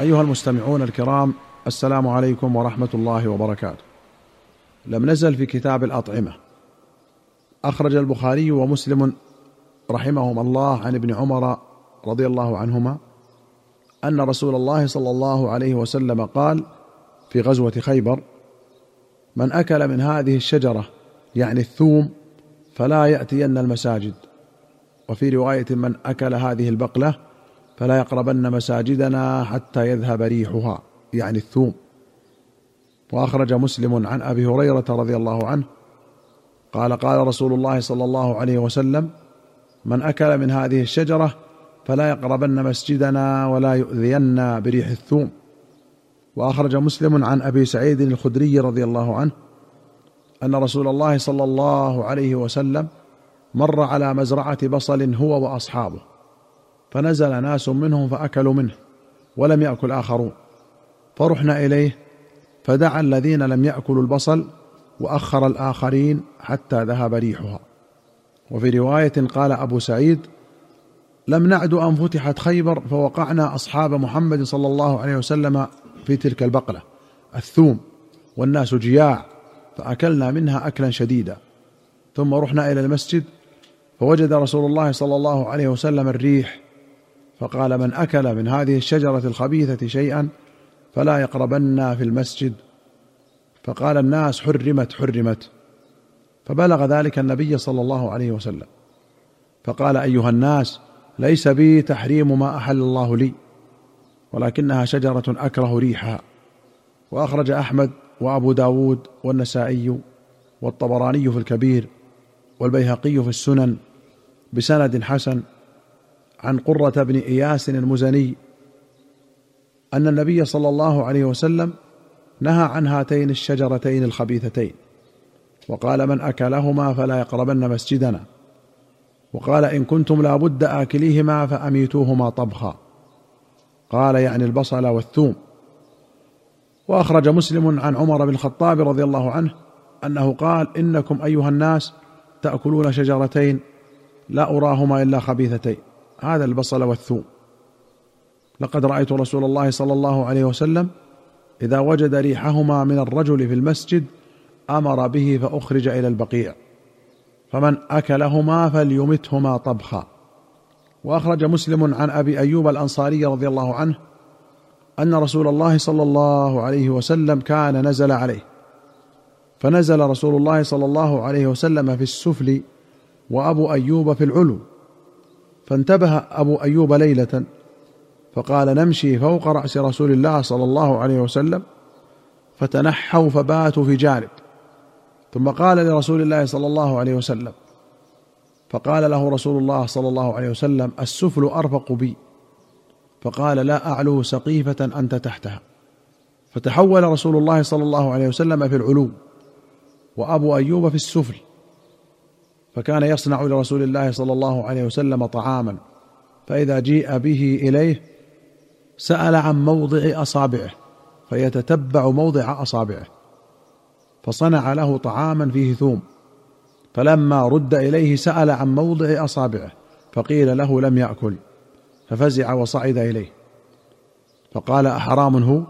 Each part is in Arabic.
أيها المستمعون الكرام السلام عليكم ورحمة الله وبركاته. لم نزل في كتاب الأطعمة. أخرج البخاري ومسلم رحمهما الله عن ابن عمر رضي الله عنهما أن رسول الله صلى الله عليه وسلم قال في غزوة خيبر: من أكل من هذه الشجرة يعني الثوم فلا يأتين المساجد. وفي رواية من أكل هذه البقلة فلا يقربن مساجدنا حتى يذهب ريحها يعني الثوم. وأخرج مسلم عن أبي هريرة رضي الله عنه قال قال رسول الله صلى الله عليه وسلم من أكل من هذه الشجرة فلا يقربن مسجدنا ولا يؤذين بريح الثوم. وأخرج مسلم عن أبي سعيد الخدري رضي الله عنه أن رسول الله صلى الله عليه وسلم مر على مزرعة بصل هو وأصحابه. فنزل ناس منهم فأكلوا منه ولم يأكل آخرون. فرحنا إليه فدعا الذين لم يأكلوا البصل وأخر الآخرين حتى ذهب ريحها. وفي رواية قال أبو سعيد لم نعد أن فتحت خيبر فوقعنا أصحاب محمد صلى الله عليه وسلم في تلك البقلة الثوم والناس جياع فأكلنا منها اكلا شديدا. ثم رحنا إلى المسجد فوجد رسول الله صلى الله عليه وسلم الريح فقال من أكل من هذه الشجرة الخبيثة شيئا فلا يقربن في المسجد. فقال الناس حرمت حرمت. فبلغ ذلك النبي صلى الله عليه وسلم. فقال أيها الناس ليس بي تحريم ما أحل الله لي ولكنها شجرة أكره ريحها. وأخرج أحمد وأبو داود والنسائي والطبراني في الكبير والبيهقي في السنن بسند حسن عن قرة بن إياس المزني أن النبي صلى الله عليه وسلم نهى عن هاتين الشجرتين الخبيثتين وقال من أكلهما فلا يقربن مسجدنا وقال إن كنتم لابد آكليهما فأميتوهما طبخا قال يعني البصل والثوم. وأخرج مسلم عن عمر بن الخطاب رضي الله عنه أنه قال إنكم أيها الناس تأكلون شجرتين لا أراهما إلا خبيثتين. هذا البصل والثوم. لقد رأيت رسول الله صلى الله عليه وسلم إذا وجد ريحهما من الرجل في المسجد أمر به فأخرج إلى البقيع. فمن أكلهما فليمتهما طبخا. وأخرج مسلم عن أبي أيوب الأنصاري رضي الله عنه أن رسول الله صلى الله عليه وسلم كان نزل عليه. فنزل رسول الله صلى الله عليه وسلم في السفل وأبو أيوب في العلو. فانتبه أبو أيوب ليلة فقال نمشي فوق رأس رسول الله صلى الله عليه وسلم فتنحوا فباتوا في جانب. ثم قال لرسول الله صلى الله عليه وسلم فقال له رسول الله صلى الله عليه وسلم السفل أرفق بي. فقال لا أعلو سقيفة أنت تحتها. فتحول رسول الله صلى الله عليه وسلم في العلو وأبو أيوب في السفل. فكان يصنع لرسول الله صلى الله عليه وسلم طعاما فإذا جيء به إليه سأل عن موضع أصابعه فيتتبع موضع أصابعه فصنع له طعاما فيه ثوم فلما رد إليه سأل عن موضع أصابعه فقيل له لم يأكل ففزع وصعد إليه فقال أحرام هو؟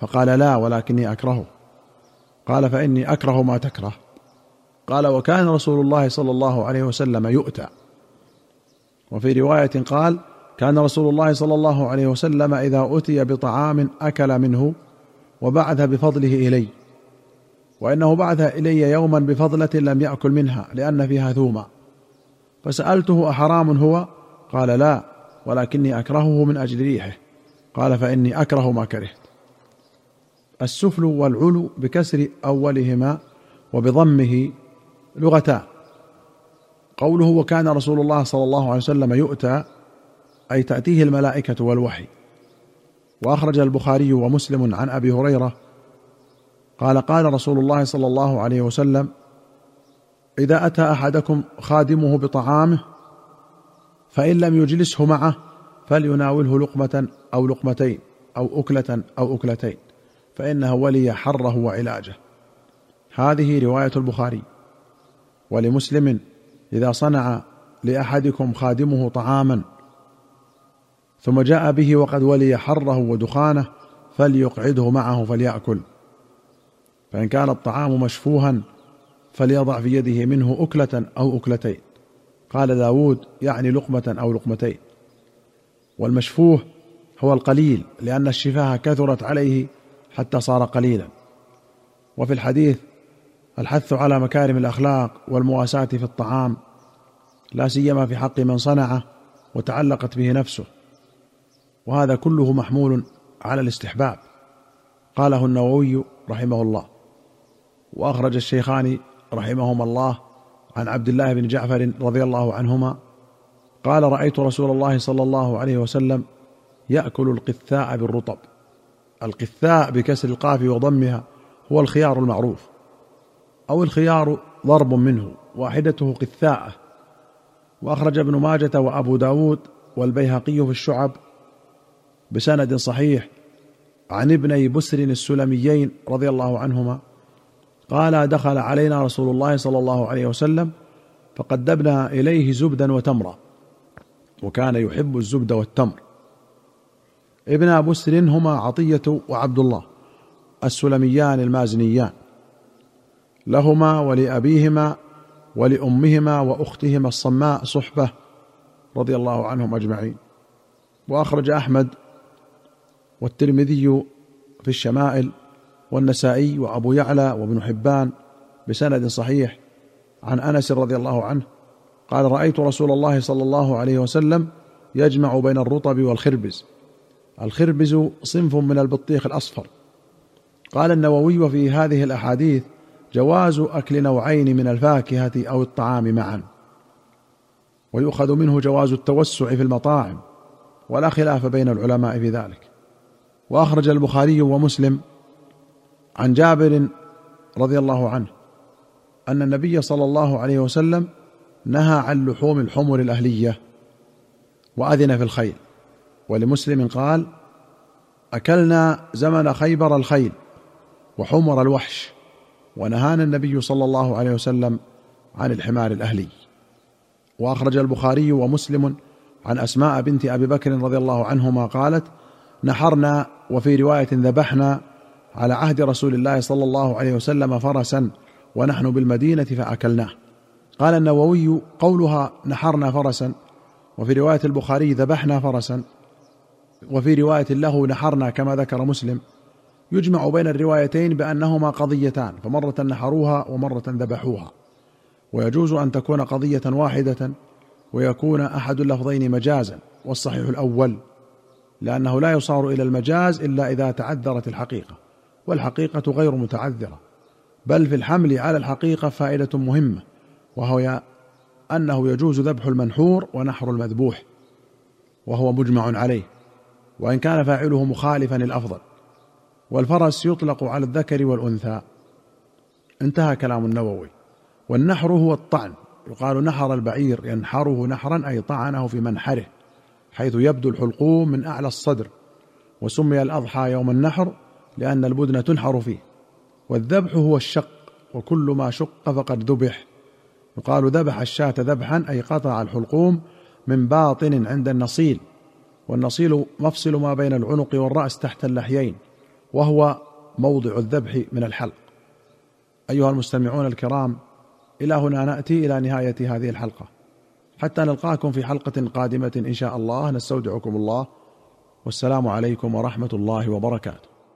فقال لا ولكني أكرهه قال فإني أكره ما تكره. قال وكان رسول الله صلى الله عليه وسلم يؤتى. وفي رواية قال كان رسول الله صلى الله عليه وسلم إذا أتي بطعام أكل منه وبعث بفضله إلي وإنه بعث إلي يوما بفضلة لم يأكل منها لأن فيها ثوما فسألته أحرام هو؟ قال لا ولكني أكرهه من أجل ريحه. قال فإني أكره ما كرهت. السفل والعلو بكسر أولهما وبضمه لغتان قوله وكان رسول الله صلى الله عليه وسلم يؤتى أي تأتيه الملائكة والوحي. وأخرج البخاري ومسلم عن أبي هريرة قال قال رسول الله صلى الله عليه وسلم إذا أتى أحدكم خادمه بطعامه فإن لم يجلسه معه فليناوله لقمة أو لقمتين أو أكلة أو أكلتين فإنه ولي حره وعلاجه. هذه رواية البخاري. ولمسلم إذا صنع لأحدكم خادمه طعاما ثم جاء به وقد ولي حره ودخانه فليقعده معه فليأكل. فإن كان الطعام مشفوها فليضع في يده منه أكلة أو أكلتين. قال داود يعني لقمة أو لقمتين. والمشفوه هو القليل لأن الشفاه كثرت عليه حتى صار قليلا. وفي الحديث الحث على مكارم الأخلاق والمواساة في الطعام لا سيما في حق من صنعه وتعلقت به نفسه وهذا كله محمول على الاستحباب قاله النووي رحمه الله وأخرج الشيخان رحمهما الله عن عبد الله بن جعفر رضي الله عنهما قال رأيت رسول الله صلى الله عليه وسلم يأكل القثاء بالرطب القثاء بكسر القاف وضمها هو الخيار المعروف أو الخيار ضرب منه واحدته قثاءة. وأخرج ابن ماجة وأبو داود والبيهقي في الشعب بسند صحيح عن ابني بسر السلميين رضي الله عنهما. قال دخل علينا رسول الله صلى الله عليه وسلم فقدمنا إليه زبدا وتمرا وكان يحب الزبد والتمر. ابن بسر هما عطية وعبد الله السلميان المازنيان. لهما ولأبيهما ولأمهما وأختهما الصماء صحبة رضي الله عنهم أجمعين. وأخرج أحمد والترمذي في الشمائل والنسائي وأبو يعلى وابن حبان بسند صحيح عن أنس رضي الله عنه قال رأيت رسول الله صلى الله عليه وسلم يجمع بين الرطب والخربز. الخربز صنف من البطيخ الأصفر. قال النووي في هذه الأحاديث جواز أكل نوعين من الفاكهة أو الطعام معا. ويؤخذ منه جواز التوسع في المطاعم ولا خلاف بين العلماء في ذلك. وأخرج البخاري ومسلم عن جابر رضي الله عنه أن النبي صلى الله عليه وسلم نهى عن لحوم الحمر الأهلية وأذن في الخيل. ولمسلم قال أكلنا زمن خيبر الخيل وحمر الوحش. ونهانا النبي صلى الله عليه وسلم عن الحمار الأهلي. وأخرج البخاري ومسلم عن أسماء بنت أبي بكر رضي الله عنهما قالت نحرنا وفي رواية ذبحنا على عهد رسول الله صلى الله عليه وسلم فرسا ونحن بالمدينة فأكلناه. قال النووي قولها نحرنا فرسا وفي رواية البخاري ذبحنا فرسا وفي رواية له نحرنا كما ذكر مسلم. يجمع بين الروايتين بأنهما قضيتان فمرة نحروها ومرة ذبحوها. ويجوز أن تكون قضية واحدة ويكون أحد اللفظين مجازا والصحيح الأول لأنه لا يصار إلى المجاز إلا إذا تعذرت الحقيقة والحقيقة غير متعذرة. بل في الحمل على الحقيقة فائدة مهمة وهو أنه يجوز ذبح المنحور ونحر المذبوح وهو مجمع عليه. وإن كان فاعله مخالفا الافضل والفرس يطلق على الذكر والأنثى. انتهى كلام النووي. والنحر هو الطعن. يقال نحر البعير ينحره نحرا أي طعنه في منحره حيث يبدو الحلقوم من أعلى الصدر. وسمي الأضحى يوم النحر لأن البدن تنحر فيه. والذبح هو الشق وكل ما شق فقد ذبح. يقال ذبح الشاة ذبحا أي قطع الحلقوم من باطن عند النصيل. والنصيل مفصل ما بين العنق والرأس تحت اللحيين. وهو موضع الذبح من الحلق. أيها المستمعون الكرام إلى هنا نأتي إلى نهاية هذه الحلقة. حتى نلقاكم في حلقة قادمة إن شاء الله. نستودعكم الله. والسلام عليكم ورحمة الله وبركاته.